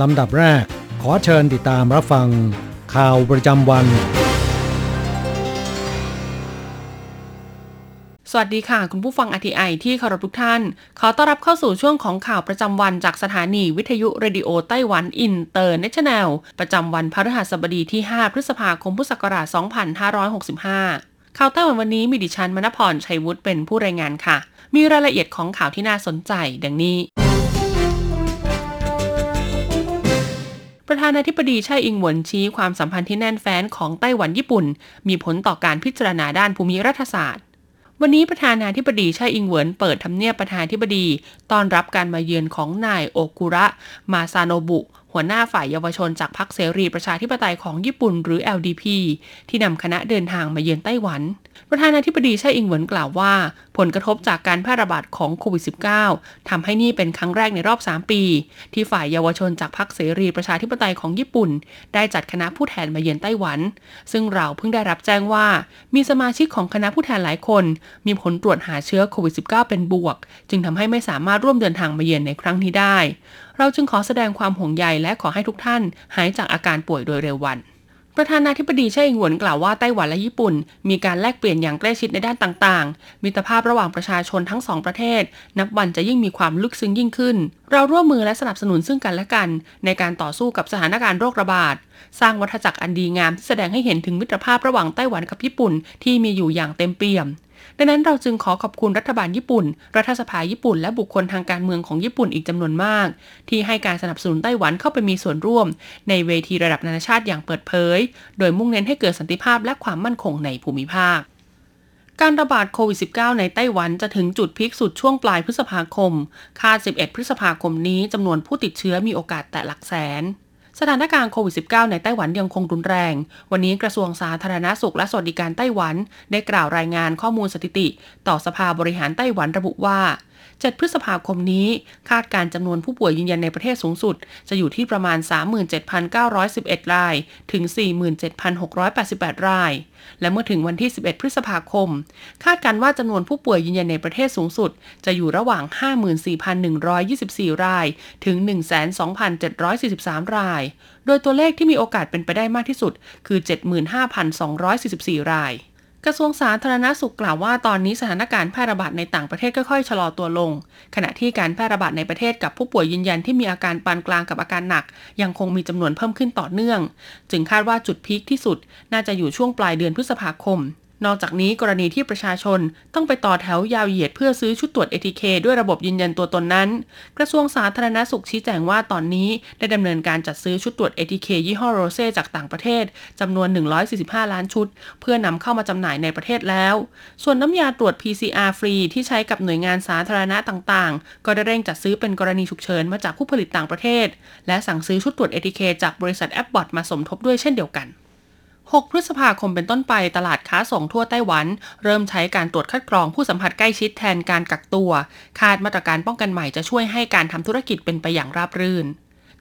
ลำดับแรก ขอเชิญติดตามรับฟัง ข่าวประจำวัน สวัสดีค่ะ คุณผู้ฟัง RTI ที่เคารพทุกท่าน ขอต้อนรับเข้าสู่ช่วงของข่าวประจำวันจากสถานีวิทยุเรดิโอไต้หวันอินเตอร์เนชั่นแนล ประจำวันพฤหัสบดีที่ 5 พฤษภาคมพุทธศักราช 2565ข่าวไต้หวันวันนี้มีดิฉันมณพรชัยวุฒิเป็นผู้รายงานค่ะ มีรายละเอียดของข่าวที่น่าสนใจดังนี้ ธานาธิบดีไช่อิงหวนชี้ความสัมพันธ์ที่แน่นแฟ้นของไต้หวันญี่ปุ่น มีผลต่อการพิจารณาด้านภูมิรัฐศาสตร์ วันนี้ประธานาธิบดีไช่อิงเหวินเปิดทำเนียบประธานาธิบดี ต้อนรับการมาเยือนของนายโอกุระ มาซาโนบุ หัวหน้าฝ่ายเยาวชนจากพรรคเสรีประชาธิปไตยของญี่ปุ่นหรือ LDP ที่นำคณะเดินทางมาเยือนไต้หวัน ประธานาธิบดีไช่อิงเหวินกล่าวว่า ผลกระทบจากการแพร่ระบาดของโควิด -19 ทำให้นี่เป็นครั้งแรกในรอบ 3 ปี ที่ฝ่ายเยาวชนจากพรรคเสรีประชาธิปไตยของญี่ปุ่น ได้จัดคณะผู้แทนมาเยือนไต้หวัน ซึ่งเราเพิ่งได้รับแจ้งว่า มีสมาชิกของคณะผู้แทนหลายคน มีผลตรวจหาเชื้อโควิด -19 เป็นบวก จึงทำให้ไม่สามารถร่วมเดินทางมาเยือนในครั้งนี้ได้ เราจึงขอแสดงความห่วงใยและขอให้ทุกท่านหายจากอาการป่วยโดยเร็ววัน ประธานาธิบดีไช่อิงหวนกล่าวว่าไต้หวันและญี่ปุ่น มีการแลกเปลี่ยนอย่างใกล้ชิดในด้านต่างๆ มิตรภาพระหว่างประชาชนทั้งสองประเทศ นับวันจะยิ่งมีความลึกซึ้งยิ่งขึ้น เราร่วมมือและสนับสนุนซึ่งกันและกัน ในการต่อสู้กับสถานการณ์โรคระบาด สร้างวัฏจักรอันดีงามที่แสดงให้เห็นถึงมิตรภาพระหว่างไต้หวันกับญี่ปุ่นที่มีอยู่อย่างเต็มเปี่ยม ดังนั้นเราจึงขอขอบคุณรัฐบาลญี่ปุ่น รัฐสภาญี่ปุ่น และบุคคลทางการเมืองของญี่ปุ่นอีกจำนวนมาก ที่ให้การสนับสนุนไต้หวันเข้าไปมีส่วนร่วม ในเวทีระดับนานาชาติอย่างเปิดเผย โดยมุ่งเน้นให้เกิดสันติภาพและความมั่นคงในภูมิภาคการระบาดโควิด -19 ในไต้หวันจะถึงจุดพีคสุดช่วงปลายพฤษภาคม คาด 11 พฤษภาคมนี้จำนวนผู้ติดเชื้อมีโอกาสแตะหลักแสน สถานการณ์โควิด -19 ในไต้หวันยังคงรุนแรง วันนี้กระทรวงสาธารณาสุขและสวัสดิการไต้หวัน ได้กล่าวรายงานข้อมูลสถิติ ต่อสภาบริหารไต้หวันระบุว่า 7 พฤษภาคมนี้ คาดการจำนวนผู้ป่วยยืนยันในประเทศสูงสุด จะอยู่ที่ประมาณ 37,911 ราย ถึง 47,688 ราย และเมื่อถึงวันที่ 11 พฤษภาคม คาดการว่าจำนวนผู้ป่วยยืนยันในประเทศสูงสุด จะอยู่ระหว่าง 54,124 ราย ถึง 12,743 ราย โดยตัวเลขที่มีโอกาสเป็นไปได้มากที่สุด คือ 75,244 ราย กระทรวงสาธารณาสุขกล่าวว่าตอนนี้สถานการณ์แพร่ระบาดในต่างประเทศค่อยๆชะลอตัวลง ขณะที่การแพร่ระบาดในประเทศกับผู้ป่วยยืนยันที่มีอาการปานกลางกับอาการหนัก ยังคงมีจำนวนเพิ่มขึ้นต่อเนื่อง จึงคาดว่าจุดพีคที่สุด น่าจะอยู่ช่วงปลายเดือนพฤษภาคม นอกจากนี้กรณีที่ประชาชนต้องไปต่อแถวยาวเหยียดเพื่อซื้อชุดตรวจ ATK ด้วยระบบยืนยันตัวตนนั้น กระทรวงสาธารณสุขชี้แจงว่าตอนนี้ได้ดำเนินการจัดซื้อชุดตรวจ ATK ยี่ห้อโรเซ่จากต่างประเทศจำนวน 145 ล้านชุด เพื่อนำเข้ามาจำหน่ายในประเทศแล้ว ส่วนน้ำยาตรวจ PCR ฟรีที่ใช้กับหน่วยงานสาธารณะต่างๆ ก็ได้เร่งจัดซื้อเป็นกรณีฉุกเฉินมาจากผู้ผลิตต่างประเทศ และสั่งซื้อชุดตรวจ ATK จากบริษัทแอปบอทมาสมทบด้วยเช่นเดียวกัน 6 พฤษภาคมเป็นต้นไปตลาดค้าส่งทั่วไต้หวัน เริ่มใช้การตรวจคัดกรองผู้สัมผัสใกล้ชิดแทนการกักตัว คาดมาตรการป้องกันใหม่จะช่วยให้การทำธุรกิจเป็นไปอย่างราบรื่น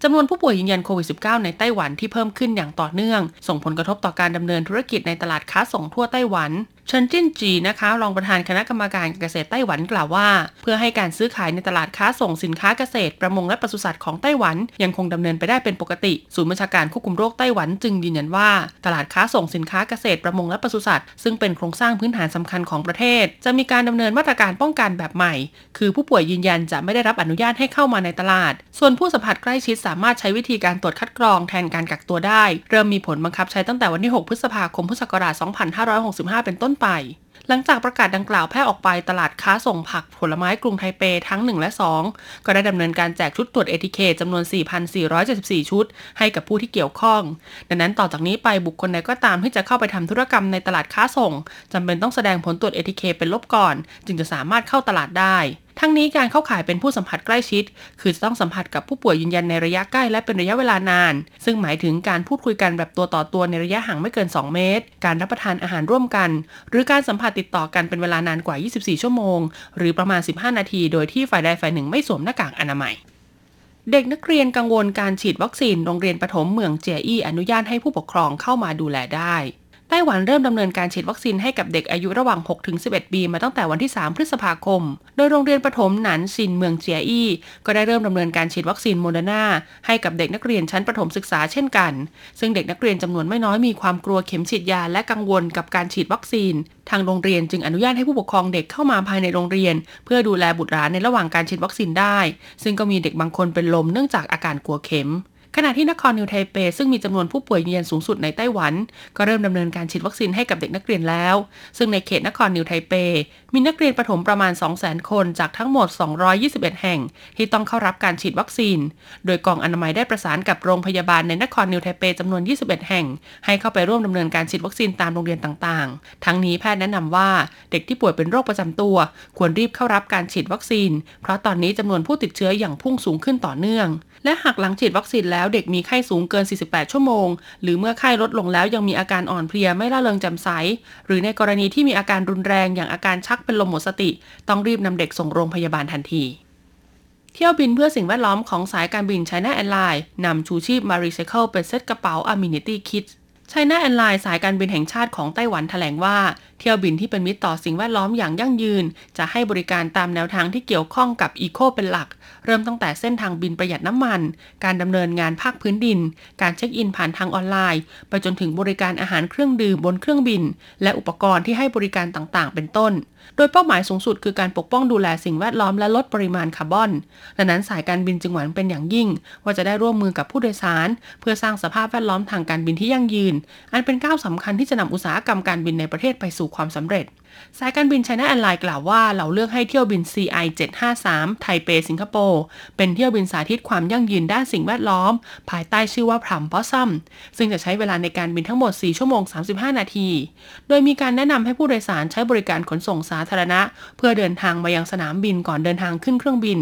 จำนวนผู้ป่วยยืนยันโควิด -19 ในไต้หวันที่เพิ่มขึ้นอย่างต่อเนื่อง ส่งผลกระทบต่อการดำเนินธุรกิจในตลาดค้าส่งทั่วไต้หวัน เฉินจิ้นจีนะคะรองประธานคณะกรรมการเกษตรไต้หวันกล่าวว่า เพื่อให้การซื้อขายในตลาดค้าส่งสินค้าเกษตร ประมงและปศุสัตว์ของไต้หวันยังคงดำเนินไปได้เป็นปกติ ศูนย์บัญชาการควบคุมโรคไต้หวันจึงยืนยันว่า ตลาดค้าส่งสินค้าเกษตรประมงและปศุสัตว์ซึ่งเป็นโครงสร้างพื้นฐานสำคัญของประเทศ จะมีการดำเนินมาตรการป้องกันแบบใหม่ คือผู้ป่วยยืนยันจะไม่ได้รับอนุญาตให้เข้ามาในตลาด ส่วนผู้สัมผัสใกล้ชิดสามารถใช้วิธีการตรวจคัดกรองแทนการกักตัวได้ เริ่มมีผลบังคับใช้ตั้งแต่วันที่ 6 พฤษภาคมพุทธศักราช 2565 เป็นต้นไป หลังจากประกาศดังกล่าวแพร่ออกไปตลาดค้าส่งผักผลไม้กรุงไทเปทั้ง 1 และ 2 ก็ได้ดำเนินการแจกชุดตรวจเอทีเคจำนวน 4,474 ชุด ให้กับผู้ที่เกี่ยวข้อง ดังนั้นต่อจากนี้ไปบุคคลใดก็ตามที่จะเข้าไปทำธุรกรรมในตลาดค้าส่งจำเป็นต้องแสดงผลตรวจเอทีเคเป็นลบก่อน จึงจะสามารถเข้าตลาดได้ ทั้งนี้การเข้าข่ายเป็นผู้สัมผัสใกล้ชิด คือจะต้องสัมผัสกับผู้ป่วยยืนยันในระยะใกล้และเป็นระยะเวลานาน ซึ่งหมายถึงการพูดคุยกันแบบตัวต่อตัวในระยะห่างไม่เกิน 2 เมตร การรับประทานอาหารร่วมกัน หรือการสัมผัสติดต่อกันเป็นเวลานานกว่า 24 ชั่วโมง หรือประมาณ 15 นาที โดยที่ฝ่ายใดฝ่ายหนึ่งไม่สวมหน้ากากอนามัยเด็กนักเรียนกังวลการฉีดวัคซีนโรงเรียนประถมเมืองเจียอี้อนุญาตให้ผู้ปกครองเข้ามาดูแลได้ ไต้หวันเริ่มดำเนินการฉีดวัคซีนให้กับเด็กอายุระหว่าง 6-11 ปีมาตั้งแต่วันที่ 3 พฤษภาคม โดยโรงเรียนประถมหนันซินเมืองเจียอี้ก็ได้เริ่มดำเนินการฉีดวัคซีนโมเดอร์นาให้กับเด็กนักเรียนชั้นประถมศึกษาเช่นกัน ซึ่งเด็กนักเรียนจำนวนไม่น้อยมีความกลัวเข็มฉีดยาและกังวลกับการฉีดวัคซีน ทางโรงเรียนจึงอนุญาตให้ผู้ปกครองเด็กเข้ามาภายในโรงเรียน เพื่อดูแลบุตรหลานในระหว่างการฉีดวัคซีนได้ ซึ่งก็มีเด็กบางคนเป็นลมเนื่องจากอาการกลัวเข็ม ขณะที่นครนิวไทเปซึ่งมีจำนวนผู้ป่วยยืนยันสูงสุดในไต้หวัน ก็เริ่มดำเนินการฉีดวัคซีนให้กับเด็กนักเรียนแล้ว ซึ่งในเขตนครนิวไทเป มีนักเรียนประถมประมาณ 200,000 คนจากทั้งหมด 221 แห่ง ที่ต้องเข้ารับการฉีดวัคซีน โดยกองอนามัยได้ประสานกับโรงพยาบาลในนครนิวไทเปจำนวน 21 แห่ง ให้เข้าไปร่วมดำเนินการฉีดวัคซีนตามโรงเรียนต่างๆ ทั้งนี้แพทย์แนะนำว่าเด็กที่ป่วยเป็นโรคประจำตัว ควรรีบเข้ารับการฉีดวัคซีน เพราะตอนนี้จำนวนผู้ติดเชื้ออย่างพุ่งสูงขึ้นต่อเนื่อง และหากหลังฉีดวัคซีนแล้วแล้วเด็กมีไข้สูงเกิน 48 ชั่วโมง หรือเมื่อไข้ลดลงแล้วยังมีอาการอ่อนเพลียไม่ร่าเริงแจ่มใส หรือในกรณีที่มีอาการรุนแรงอย่างอาการชักเป็นลมหมดสติ ต้องรีบนำเด็กส่งโรงพยาบาลทันทีเที่ยวบินเพื่อสิ่งแวดล้อมของสายการบิน China Airlines นำชูชีพมารีไซเคิลเป็นเซตกระเป๋า Amenity Kit China Airlines สายการบินแห่งชาติของไต้หวันแถลงว่า เที่ยวบินที่เป็นมิตรต่อสิ่งแวดล้อมอย่างยั่งยืน จะให้บริการตามแนวทางที่เกี่ยวข้องกับอีโคเป็นหลัก เริ่มตั้งแต่เส้นทางบินประหยัดน้ำมัน การดำเนินงานภาคพื้นดิน การเช็คอินผ่านทางออนไลน์ ไปจนถึงบริการอาหารเครื่องดื่มบนเครื่องบิน และอุปกรณ์ที่ให้บริการต่างๆ เป็นต้น โดยเป้าหมายสูงสุดคือการปกป้องดูแลสิ่งแวดล้อมและลดปริมาณคาร์บอน ดังนั้นสายการบินจึงหวังเป็นอย่างยิ่ง ว่าจะได้ร่วมมือกับผู้โดยสาร เพื่อสร้างสภาพแวดล้อมทางการบินที่ยั่งยืน อันเป็นก้าวสำคัญที่จะนำอุตสาหกรรมการบินในประเทศไปสู่ความสำเร็จ สายการบินไชน่าแอนไลน์กล่าวว่าเราเลือกให้เที่ยวบิน CI 753 ไทเปสิงคโปร์ เป็นเที่ยวบินสาธิตความยั่งยืนด้านสิ่งแวดล้อม ภายใต้ชื่อว่าพรัมพอซัมซึ่งจะใช้เวลาในการบินทั้งหมด 4 ชั่วโมง 35 นาที โดยมีการแนะนำให้ผู้โดยสารใช้บริการขนส่งสาธารณะ เพื่อเดินทางมายังสนามบินก่อนเดินทางขึ้นเครื่องบิน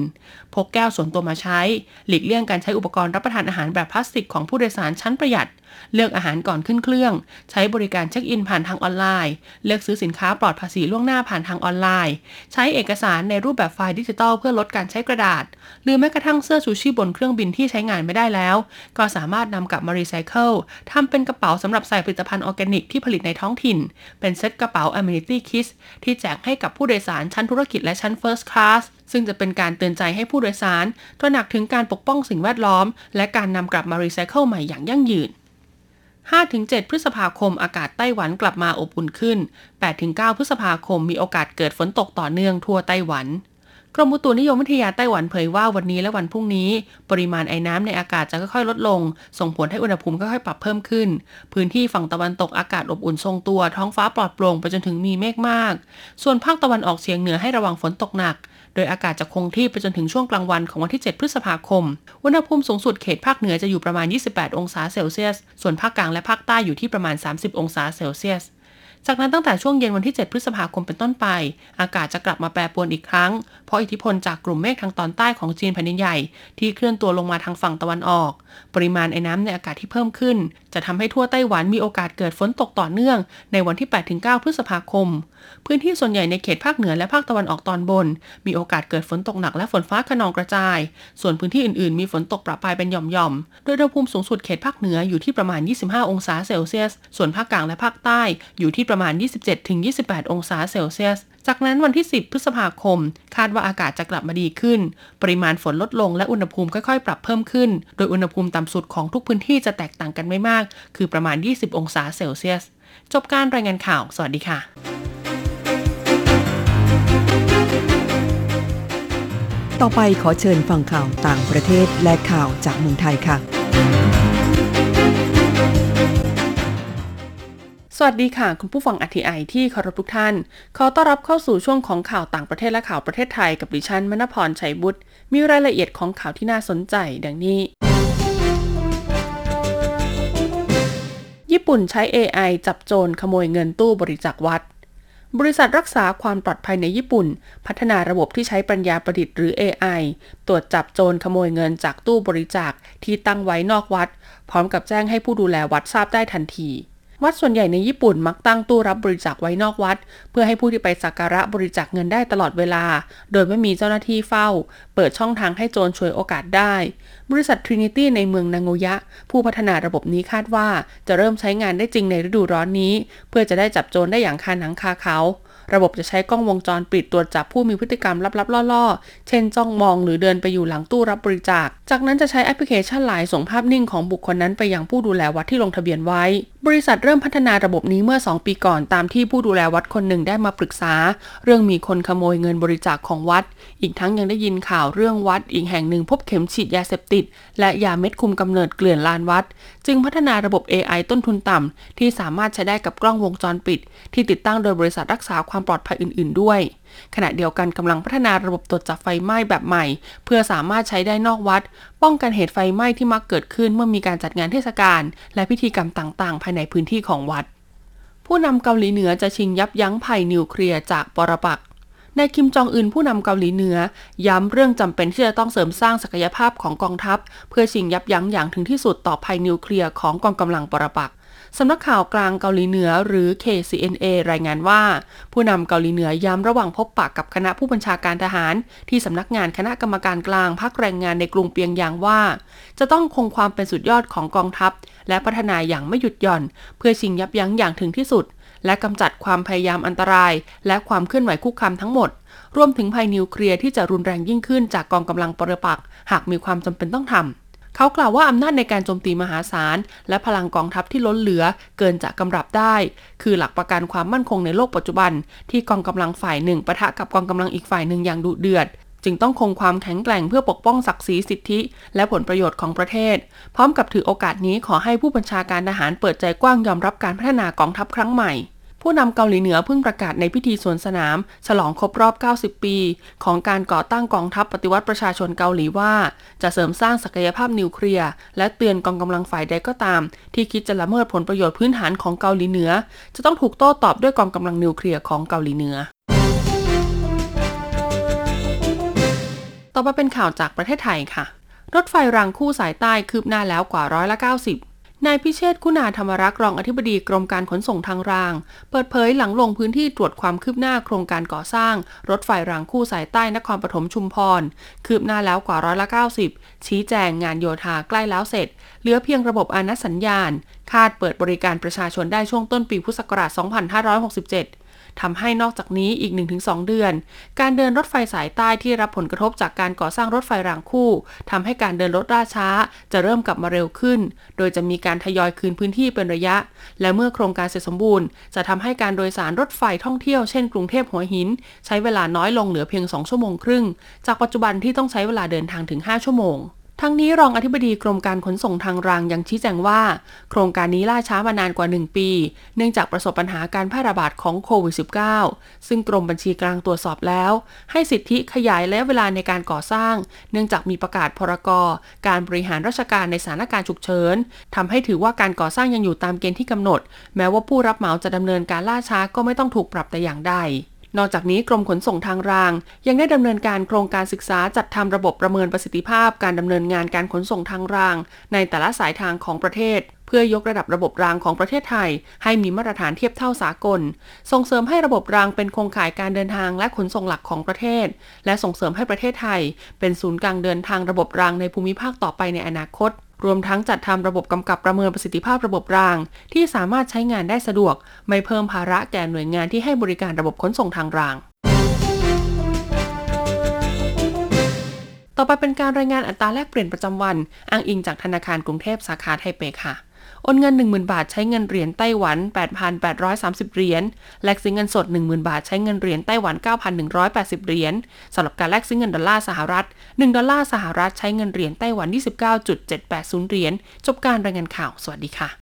พกแก้วส่วนตัวมาใช้ หลีกเลี่ยงการใช้อุปกรณ์รับประทานอาหารแบบพลาสติกของผู้โดยสารชั้นประหยัด เลือกอาหารก่อนขึ้นเครื่อง ใช้บริการเช็คอินผ่านทางออนไลน์ เลือกซื้อสินค้าปลอดภาษีล่วงหน้าผ่านทางออนไลน์ ใช้เอกสารในรูปแบบไฟล์ดิจิทัลเพื่อลดการใช้กระดาษ หรือแม้กระทั่งเสื้อชูชีพบนเครื่องบินที่ใช้งานไม่ได้แล้ว ก็สามารถนำกลับมารีไซเคิลทำเป็นกระเป๋าสำหรับใส่ผลิตภัณฑ์ออร์แกนิกที่ผลิตในท้องถิ่น เป็นเซ็ตกระเป๋า Amenity Kit ที่แจกให้กับผู้โดยสารชั้นธุรกิจและชั้น First Class ซึ่งจะเป็นการเตือนใจให้ผู้โดยสารตระหนักถึงการปกป้องสิ่งแวดล้อม และการนำกลับมารีไซเคิลใหม่อย่างยั่งยืน 5-7 พฤษภาคมอากาศไต้หวันกลับมาอบอุ่นขึ้น 8-9 พฤษภาคมมีโอกาสเกิดฝนตกต่อเนื่องทั่วไต้หวันกรมอุตุนิยมวิทยาไต้หวันเผยว่าวันนี้และวันพรุ่งนี้ ปริมาณไอ้น้ำในอากาศจะค่อยๆลดลง ส่งผลให้อุณหภูมิค่อยๆปรับเพิ่มขึ้น พื้นที่ฝั่งตะวันตกอากาศอบอุ่นทรงตัว ท้องฟ้าปลอดโปร่งไปจนถึงมีเมฆมาก ส่วนภาคตะวันออกเฉียงเหนือให้ระวังฝนตกหนัก ดยอากาศจะคงที่ไปจนถึงช่วงกลางวันของวันที่ 7 พฤษภาคม อุณหภูมิสูงสุดเขตภาคเหนือจะอยู่ประมาณ 28 องศาเซลเซียส ส่วนภาคกลางและภาคใต้อยู่ที่ประมาณ 30 องศาเซลเซียส จากนั้นตั้งแต่ช่วงเย็นวันที่ 7 พฤษภาคมเป็นต้นไป อากาศจะกลับมาแปรปรวนอีกครั้ง เพราะอิทธิพลจากกลุ่มเมฆทางตอนใต้ของจีนแผ่นใหญ่ ที่เคลื่อนตัวลงมาทางฝั่งตะวันออก ปริมาณไอ้น้ำในอากาศที่เพิ่มขึ้น จะทำให้ทั่วไต้หวันมีโอกาสเกิดฝนตกต่อเนื่อง ในวันที่ 8-9 พฤษภาคม พื้นที่ส่วนใหญ่ในเขตภาคเหนือและภาคตะวันออกตอนบน มีโอกาสเกิดฝนตกหนักและฝนฟ้าขนองกระจาย ส่วนพื้นที่อื่นๆ มีฝนตกประปรายเป็นหย่อมๆ โดยอุณหภูมิสูงสุดเขตภาคเหนืออยู่ที่ประมาณ 25 องศาเซลเซียส ส่วนภาคกลางและภาคใต้อยู่ที่ประมาณ 27-28 องศาเซลเซียส จากนั้นวันที่ 10 พฤษภาคม คาดว่าอากาศจะกลับมาดีขึ้น ปริมาณฝนลดลงและอุณหภูมิค่อยๆ ปรับเพิ่มขึ้น โดยอุณหภูมิต่ำสุดของทุกพื้นที่จะแตกต่างกันไม่มาก คือประมาณ 20 องศาเซลเซียส จบการรายงานข่าว สวัสดีค่ะต่อไปขอเชิญฟังข่าวต่างประเทศและข่าวจากเมืองไทยค่ะ สวัสดีค่ะ คุณผู้ฟังอทีไอที่เคารพทุกท่าน ขอต้อนรับเข้าสู่ช่วงของข่าวต่างประเทศและข่าวประเทศไทยกับดิฉันมณพรชัยบุตรมีรายละเอียดของข่าวที่น่าสนใจดังนี้ ญี่ปุ่นใช้ AI จับโจรขโมยเงินตู้บริจาควัด บริษัทรักษาความปลอดภัยในญี่ปุ่น พัฒนาระบบที่ใช้ปัญญาประดิษฐ์หรือ AI ตรวจจับโจรขโมยเงินจากตู้บริจาคที่ตั้งไว้นอกวัด พร้อมกับแจ้งให้ผู้ดูแลวัดทราบได้ทันที วัดส่วนใหญ่ในญี่ปุ่นมักตั้งตู้รับบริจาคไว้นอกวัด เพื่อให้ผู้ที่ไปสักการะบริจาคเงินได้ตลอดเวลา โดยไม่มีเจ้าหน้าที่เฝ้า เปิดช่องทางให้โจรช่วยโอกาสได้ บริษัท Trinity ในเมืองนางโงยะ ผู้พัฒนาระบบนี้คาดว่าจะเริ่มใช้งานได้จริงในฤดูร้อนนี้ เพื่อจะได้จับโจรได้อย่างคาหนังคาเขา ระบบจะใช้กล้องวงจรปิดตรวจจับผู้มีพฤติกรรมลับๆล่อๆ เช่นจ้องมองหรือเดินไปอยู่หลังตู้รับบริจาค จากนั้นจะใช้แอปพลิเคชันไลน์ส่งภาพนิ่งของบุคคลนั้นไปยังผู้ดูแลวัดที่ลงทะเบียนไว้ บริษัทเริ่มพัฒนาระบบนี้เมื่อ 2 ปีก่อนตามที่ผู้ดูแลวัดคนหนึ่งได้มาปรึกษา เรื่องมีคนขโมยเงินบริจาคของวัด อีกทั้งยังได้ยินข่าวเรื่องวัดอีกแห่งหนึ่งพบเข็มฉีดยาเสพติด และยาเม็ดคุมกำเนิดเกลื่อนลานวัด จึงพัฒนาระบบ AI ต้นทุนต่ำที่สามารถใช้ได้กับกล้องวงจรปิด ที่ติดตั้งโดยบริษัทรักษาความความปลอดภัยอื่น ๆ ด้วย ขณะเดียวกันกำลังพัฒนาระบบตรวจจับไฟไหม้แบบใหม่ เพื่อสามารถใช้ได้นอกวัด ป้องกันเหตุไฟไหม้ที่มักเกิดขึ้นเมื่อมีการจัดงานเทศกาลและพิธีกรรมต่าง ๆ ภายในพื้นที่ของวัด ผู้นำเกาหลีเหนือจะชิงยับยั้งภัยนิวเคลียร์จากปรปักษนายคิมจองอึนผู้นำเกาหลีเหนือ ย้ำเรื่องจำเป็นที่จะต้องเสริมสร้างศักยภาพของกองทัพ เพื่อชิงยับยั้งอย่างถึงที่สุดต่อภัยนิวเคลียร์ของกองกำลังปรปัก สำนักข่าวกลางเกาหลีเหนือหรือ KCNA รายงานว่า ผู้นำเกาหลีเหนือย้ำระหว่างพบปะกกับคณะผู้บัญชาการทหาร ที่สำนักงานคณะกรรมการกลางพักแรงงานในกรุงเปียงยางว่า จะต้องคงความเป็นสุดยอดของกองทัพ และพัฒนาอย่างไม่หยุดหย่อน เพื่อชิงยับยั้งอย่างถึงที่สุด และกำจัดความพยายามอันตราย และความเคลื่อนไหวคุกคามทั้งหมด รวมถึงภัยนิวเคลียร์ที่จะรุนแรงยิ่งขึ้นจากกองกำลังปรปักษ์หากมีความจำเป็นต้องทำ เขากล่าวว่าอำนาจในการโจมตีมหาศาล และพลังกองทัพที่ล้นเหลือเกินจะกำรับได้ คือหลักประกันความมั่นคงในโลกปัจจุบัน ที่กองกำลังฝ่ายหนึ่งปะทะกับกองกำลังอีกฝ่ายหนึ่งอย่างดุเดือดจึงต้องคงความแข็งแกร่งเพื่อปกป้องศักดิ์ศรีสิทธิ และผลประโยชน์ของประเทศ พร้อมกับถือโอกาสนี้ขอให้ผู้บัญชาการทหารเปิดใจกว้างยอมรับการพัฒนากองทัพครั้งใหม่ ผู้นำเกาหลีเหนือเพิ่งประกาศในพิธีสวนสนาม ฉลองครบรอบ 90 ปี ของการก่อตั้งกองทัพปฏิวัติประชาชนเกาหลีว่า จะเสริมสร้างศักยภาพนิวเคลียร์ และเตือนกองกำลังฝ่ายใดก็ตาม ที่คิดจะละเมิดผลประโยชน์พื้นฐานของเกาหลีเหนือ จะต้องถูกโต้ตอบด้วยกองกำลังนิวเคลียร์ของเกาหลีเหนือ ต่อมาเป็นข่าวจากประเทศไทยค่ะ รถไฟรางคู่สายใต้คืบหน้าแล้วกว่าร้อยละ 90 นายพิเชษคุณาธรรมรักษ์รองอธิบดีกรมการขนส่งทางราง เปิดเผยหลังลงพื้นที่ตรวจความคืบหน้าโครงการก่อสร้าง รถไฟรางคู่สายใต้นครปฐมชุมพร คืบหน้าแล้วกว่าร้อยละ 90 ชี้แจงงานโยธาใกล้แล้วเสร็จ เหลือเพียงระบบอนัสัญญาณ คาดเปิดบริการประชาชนได้ช่วงต้นปีพุทธศักราช 2567 ทำให้นอกจากนี้อีก 1-2 เดือน การเดินรถไฟสายใต้ที่รับผลกระทบจากการก่อสร้างรถไฟรางคู่ทำให้การเดินรถล่าช้า จะเริ่มกลับมาเร็วขึ้น โดยจะมีการทยอยคืนพื้นที่เป็นระยะ และเมื่อโครงการเสร็จสมบูรณ์ จะทำให้การโดยสารรถไฟท่องเที่ยวเช่นกรุงเทพหัวหิน ใช้เวลาน้อยลงเหลือเพียง 2 ชั่วโมงครึ่ง จากปัจจุบันที่ต้องใช้เวลาเดินทางถึง 5 ชั่วโมง ทั้งนี้รองอธิบดีกรมการขนส่งทางรางยังชี้แจงว่า โครงการนี้ล่าช้ามานานกว่า 1 ปี เนื่องจากประสบปัญหาการแพร่ระบาดของโควิด -19 ซึ่งกรมบัญชีกลางตรวจสอบแล้ว ให้สิทธิขยายระยะเวลาในการก่อสร้าง เนื่องจากมีประกาศพรกการบริหารราชการในสถานการณ์ฉุกเฉินทำให้ถือว่าการก่อสร้างยังอยู่ตามเกณฑ์ที่กำหนด แม้ว่าผู้รับเหมาจะดำเนินการล่าช้าก็ไม่ต้องถูกปรับแต่อย่างใด นอกจากนี้กรมขนส่งทางราง ยังได้ดำเนินการโครงการศึกษาจัดทำระบบประเมินประสิทธิภาพ การดำเนินงานการขนส่งทางราง ในแต่ละสายทางของประเทศ เพื่อยกระดับระบบรางของประเทศไทย ให้มีมาตรฐานเทียบเท่าสากล ส่งเสริมให้ระบบรางเป็นโครงข่ายการเดินทางและขนส่งหลักของประเทศ และส่งเสริมให้ประเทศไทย เป็นศูนย์กลางเดินทางระบบรางในภูมิภาคต่อไปในอนาคตรวมทั้งจัดทำระบบกำกับประเมินประสิทธิภาพระบบราง ที่สามารถใช้งานได้สะดวก ไม่เพิ่มภาระแก่หน่วยงานที่ให้บริการระบบขนส่งทางราง ต่อไปเป็นการรายงานอัตราแลกเปลี่ยนประจำวัน อ้างอิงจากธนาคารกรุงเทพสาขาไทเปค่ะ โอนเงิน 10,000 บาทใช้เงินเหรียญไต้หวัน 8,830 เหรียญ แลกซื้อเงินสด 10,000 บาทใช้เงินเหรียญไต้หวัน 9,180 เหรียญสำหรับการแลกซื้อเงินดอลลาร์สหรัฐ 1 ดอลลาร์สหรัฐใช้เงินเหรียญไต้หวัน 29.780 เหรียญ จบการรายงานข่าว สวัสดีค่ะ